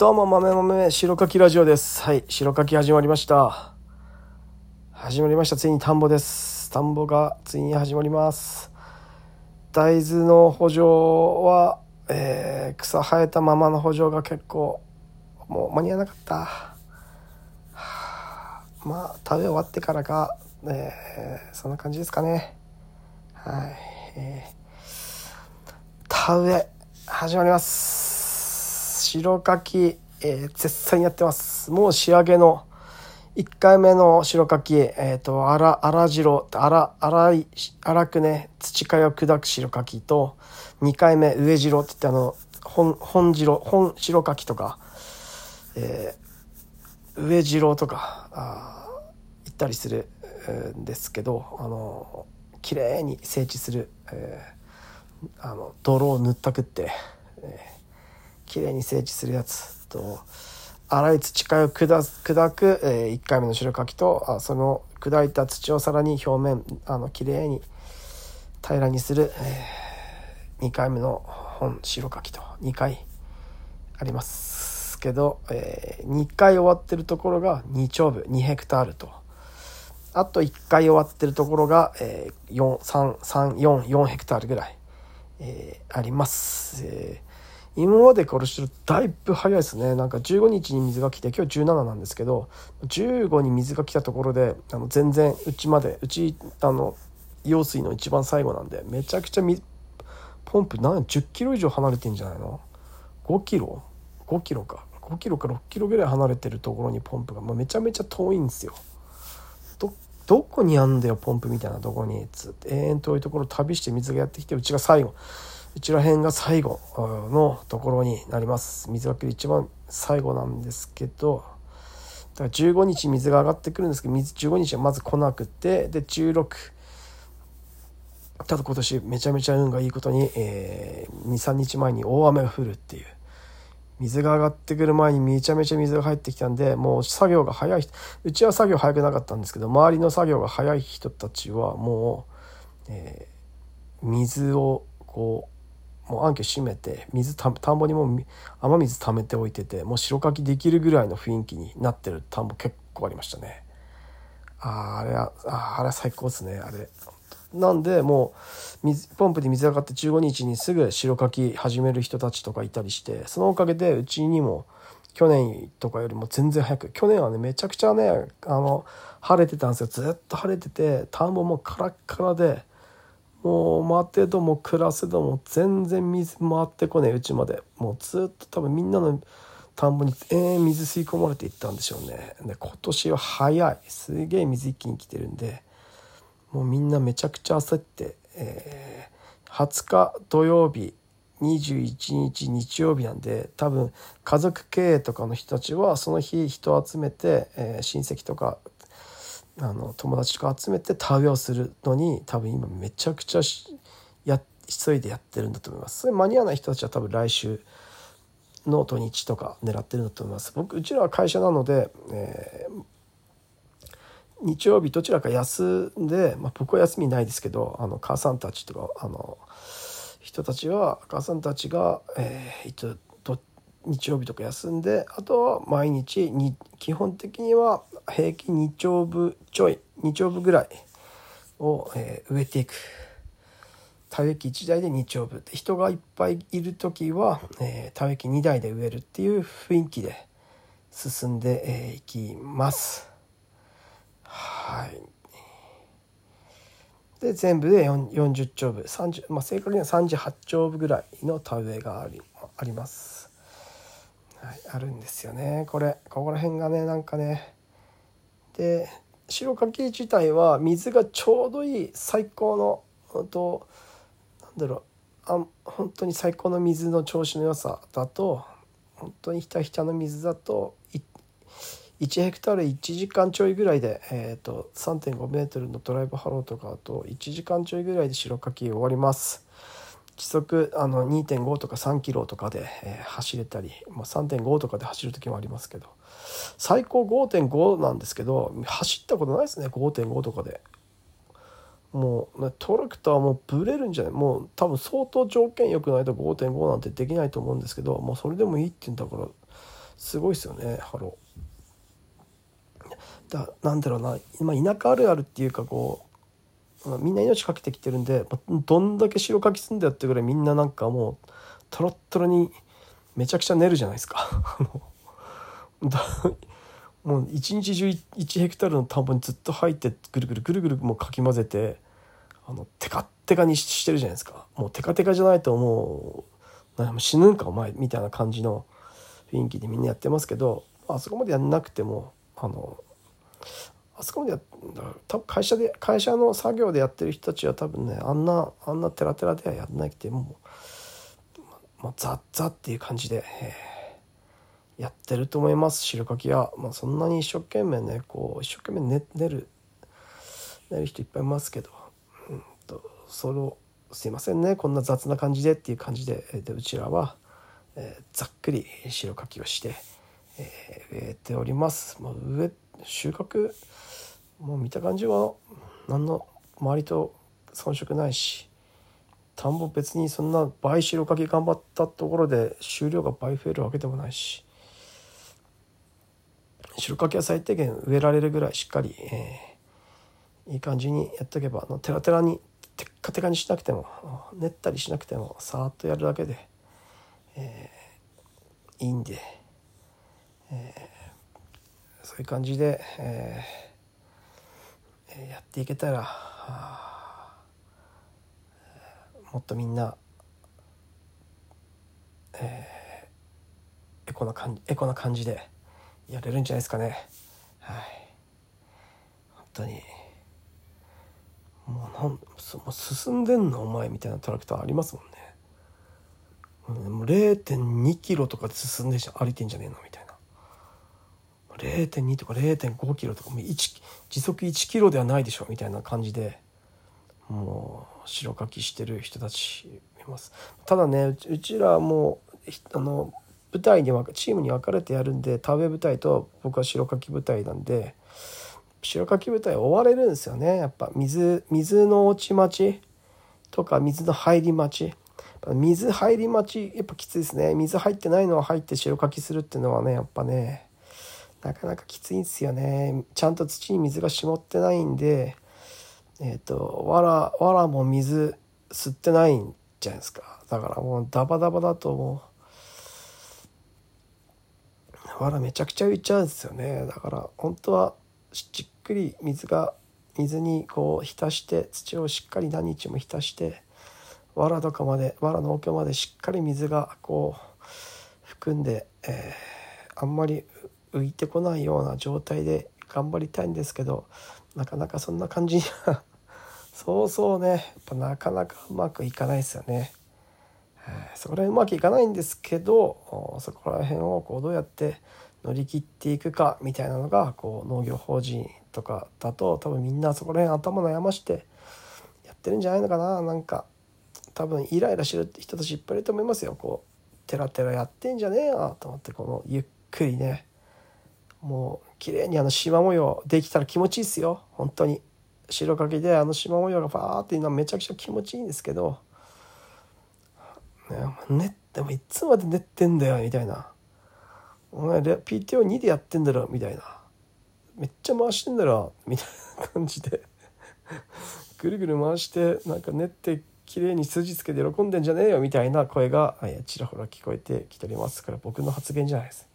どうも、豆豆、白かきラジオです。はい、白かき始まりました。始まりました。ついに田んぼです。田んぼがついに始まります。大豆の補助は、えー草生えたままの補助が結構、もう間に合わなかった。まあ、食べ終わってからか、えーそんな感じですかね。はい。えー田植え始まります白柿、えー絶賛やってます。もう仕上げの1回目の白柿えっ、と荒荒白荒荒い荒くね土替えを砕く白柿と2回目上白って言ってあの本本白本白柿とか、えー上白とかあ行ったりするんですけどあの綺麗に整地する、えーあの泥を塗ったくって、えー、綺麗に整地するやつと粗い土替えを砕く、え1回目の白柿とあその砕いた土をさらに表面あの綺麗に平らにする、え2回目の本白柿と2回ありますけど、え2回終わってるところが2丁部2ヘクタールと。あと1回終わってるところが、えー、4、3、3、4、4ヘクタールぐらい、えーあります。えー今までからしてるだいぶ早いですね。なんか15日に水が来て、今日17なんですけど、15に水が来たところで、あの全然うちまで、うち、あの、用水の一番最後なんで、めちゃくちゃ、ポンプ何10キロ以上離れてんじゃないの ?5 キロ ?5 キロか。5キロか6キロぐらい離れてるところにポンプが、もうめちゃめちゃ遠いんですよ。どどこにあんだよポンプみたいなとこにつって永遠遠いところ旅して水がやってきてうちが最後うちら辺が最後のところになります。水が来る一番最後なんですけどだから15日水が上がってくるんですけど水15日はまず来なくてで16ただ今年めちゃめちゃ運がいいことに、えー、23日前に大雨が降るっていう。水が上がってくる前にめちゃめちゃ水が入ってきたんでもう作業が早い。人うちは作業早くなかったんですけど周りの作業が早い人たちはもう、えー水をこうもうアンケ閉めて水田んぼにもう雨水溜めておいててもう白かきできるぐらいの雰囲気になってる田んぼ結構ありましたね。ああれはああれは最高ですねあれ。なんでもう水ポンプで水上がって15日にすぐ白かき始める人たちとかいたりしてそのおかげでうちにも去年とかよりも全然早く去年はねめちゃくちゃねあの晴れてたんですよ。ずっと晴れてて田んぼもカラッカラでもう待てども暮らせども全然水回ってこねえうちまで。もうずっと多分みんなの田んぼに永遠水吸い込まれていったんでしょうね。で今年は早い。すげえ水一気に来てるんで。もうみんなめちゃくちゃ焦って、えー20日土曜日21日日曜日なんで多分家族経営とかの人たちはその日人集めて、えー親戚とかあの友達とか集めて田植えをするのに多分今めちゃくちゃや急いでやってるんだと思います。それ間に合わない人たちは多分来週の土日とか狙ってるんだと思います。僕うちらは会社なので、えー日曜日どちらか休んで、まあ、僕は休みないですけどあの母さんたちとかあの人たちは母さんたちが、えー、一応ど日曜日とか休んであとは毎日に基本的には平均2丁分ちょい2丁分ぐらいを、えー植えていく田植え機1台で2丁分で人がいっぱいいる時は、えー田植え機2台で植えるっていう雰囲気で進んでえーいきます。はい。で全部で40丁部30、まあ、正確には38丁部ぐらいの田植えがありあります。はい、あるんですよねこれここら辺がねなんかねで白柿自体は水がちょうどいい最高のほんとなんだろうあ本当に最高の水の調子の良さだと本当にひたひたの水だと1ヘクタール1時間ちょいぐらいで、えー、と3.5メートルのドライブハローとかだと1時間ちょいぐらいで白柿終わります。時速あの2.5とか3キロとかで、えー走れたり、まあ、3.5とかで走る時もありますけど最高5.5なんですけど走ったことないですね5.5とかで。もうねトラクターもブレるんじゃない。もう多分相当条件良くないと5.5なんてできないと思うんですけどもうそれでもいいって言うんだからすごいですよねハロー。だなんだろうな。今田舎あるあるっていうかこうまみんな命かけてきてるんでまどんだけ白かきすんだよってぐらいみんななんかもうトロットロにめちゃくちゃ寝るじゃないですか。もう一日中1ヘクタールの田んぼにずっと入ってぐるぐるぐるぐるもうかき混ぜてあのテカテカにしてるじゃないですか。もうテカテカじゃないともう死ぬんかお前みたいな感じの雰囲気でみんなやってますけどあそこまでやんなくてもあのあそこまで多分会社で会社の作業でやってる人たちは多分ねあんなあんなテラテラではやんなくてもう、まあ、ザッザっていう感じで、えー、やってると思います。白かきは、まあ、そんなに一生懸命ねこう一生懸命寝寝る寝る人いっぱいいますけど、うんと、それをすいませんねこんな雑な感じでっていう感じででうちらは、えー、ざっくり白かきをして、えー、植えております。もう植え収穫もう見た感じは何の周りと遜色ないし田んぼ別にそんな倍白かき頑張ったところで収量が倍増えるわけでもないし白かきは最低限植えられるぐらいしっかり、えー、いい感じにやっておけばあのテラテラにテッカテカにしなくても練ったりしなくてもさーっとやるだけで、えー、いいんで、えー、そういう感じで、えー、やっていけたら、もっとみんな、えー、エコな感じエコな感じでやれるんじゃないですかね。はい本当にもうなんもう進んでんのお前みたいなトラクターありますもんね。もう0.2キロとかで進んで歩いてんじゃねえのみたいな。0.2とか0.5キロとかもう時速1キロではないでしょみたいな感じでもう白書きしてる人たちいます。ただねうちらもあの舞台にチームに分かれてやるんで田植え部隊と僕は白書き部隊なんで白かき部隊追われるんですよねやっぱ。水水の落ち待ちとか水の入り待ち。水入り待ちやっぱきついですね。水入ってないのは入って白かきするっていうのはねやっぱねなかなかきついんですよね。ちゃんと土に水が霜ってないんでえっ、ー、とわらわらも水吸ってないんじゃないですか。だからもうダバダバだともう。わらめちゃくちゃ浮いちゃうんですよね。だから本当はじっくり水が水にこう浸して土をしっかり何日も浸して藁とかまで藁の奥までしっかり水がこう含んで、えー、あんまり浮いてこないような状態で頑張りたいんですけどなかなかそんな感じには そうそうねやっぱなかなかうまくいかないですよね。そこら辺うまくいかないんですけどそこら辺をこうどうやって乗り切っていくかみたいなのがこう農業法人とかだと多分みんなそこら辺頭悩ましてやってるんじゃないのかななんか多分イライラしてる人たちいっぱいいると思いますよこうテラテラやってんじゃねえよと思ってこのゆっくりねもう綺麗にあの縞模様できたら気持ちいいっすよ。本当に。白かきであの縞模様がファーっていうのはめちゃくちゃ気持ちいいんですけど、ね、ねでもいつまで寝ってんだよみたいな。お前 PTO2 でやってんだろみたいな。めっちゃ回してんだろみたいな感じで。ぐるぐる回してなんか練って綺麗に筋つけて喜んでんじゃねえよみたいな声がちらほら聞こえてきております。から僕の発言じゃないです。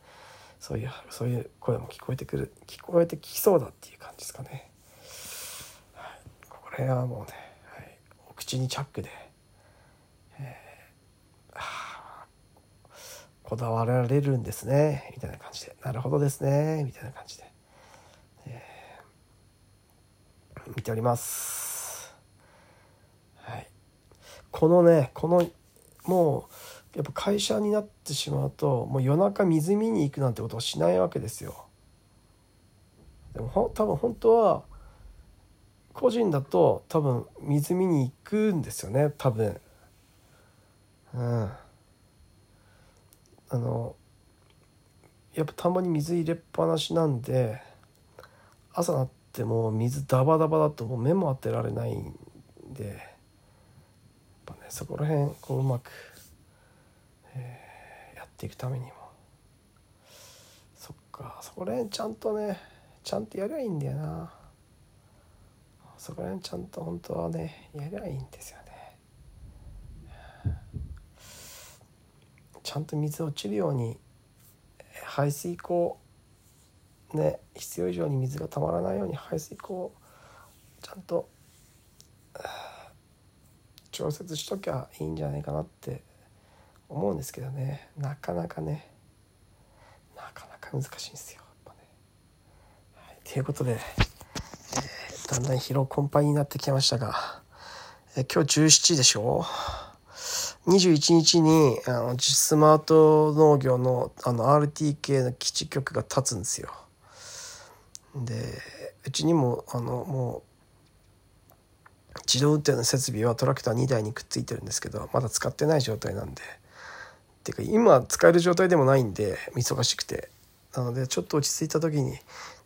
そういうそういう声も聞こえてくる聞こえてきそうだっていう感じですかね、はい、これはもうね、はい、お口にチャックでこだわられるんですね。みたいな感じで。なるほどですね。みたいな感じで、えー、見ております。はい。このねこのもうやっぱ会社になってしまうともう夜中水見に行くなんてことをしないわけですよ。でもほ多分本当は個人だと多分水見に行くんですよね多分。うん。あのやっぱたまに水入れっぱなしなんで朝なっても水ダバダバだともう目も当てられないんでやっぱねそこら辺こううまく、えー、やっていくためにも。そっかそこら辺ちゃんとねちゃんとやりゃいいんだよな。そこら辺ちゃんと本当はねやりゃいいんですよね。ちゃんと水落ちるように排水口ね必要以上に水がたまらないように排水口をちゃんと調節しときゃいいんじゃないかなって思うんですけどね。なかなかね。なかなか難しいんですよ。やっぱね。はい、ということで、えー、だんだん疲労困憊になってきましたが、えー、今日17でしょ？21日にあのスマート農業のあの RTK の基地局が立つんですよ。でうちにもあのもう自動運転の設備はトラクター2台にくっついてるんですけどまだ使ってない状態なんでていうか今使える状態でもないんで忙しくてなのでちょっと落ち着いた時に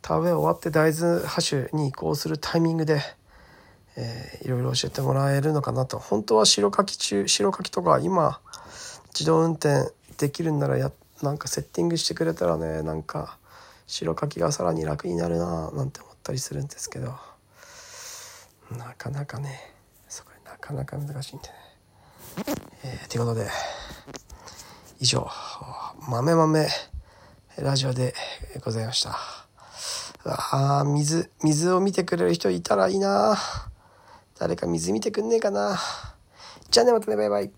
田植え終わって大豆播種に移行するタイミングで、えー、いろいろ教えてもらえるのかなと本当は白柿中白柿とか今自動運転できるんならやなんかセッティングしてくれたらねなんか白柿がさらに楽になるななんて思ったりするんですけど。なかなかねそこなかなか難しいんでね。えー、ということで以上豆豆ラジオでございました。ああ水水を見てくれる人いたらいいな誰か水見てくんねえかなじゃあねまたねバイバイ。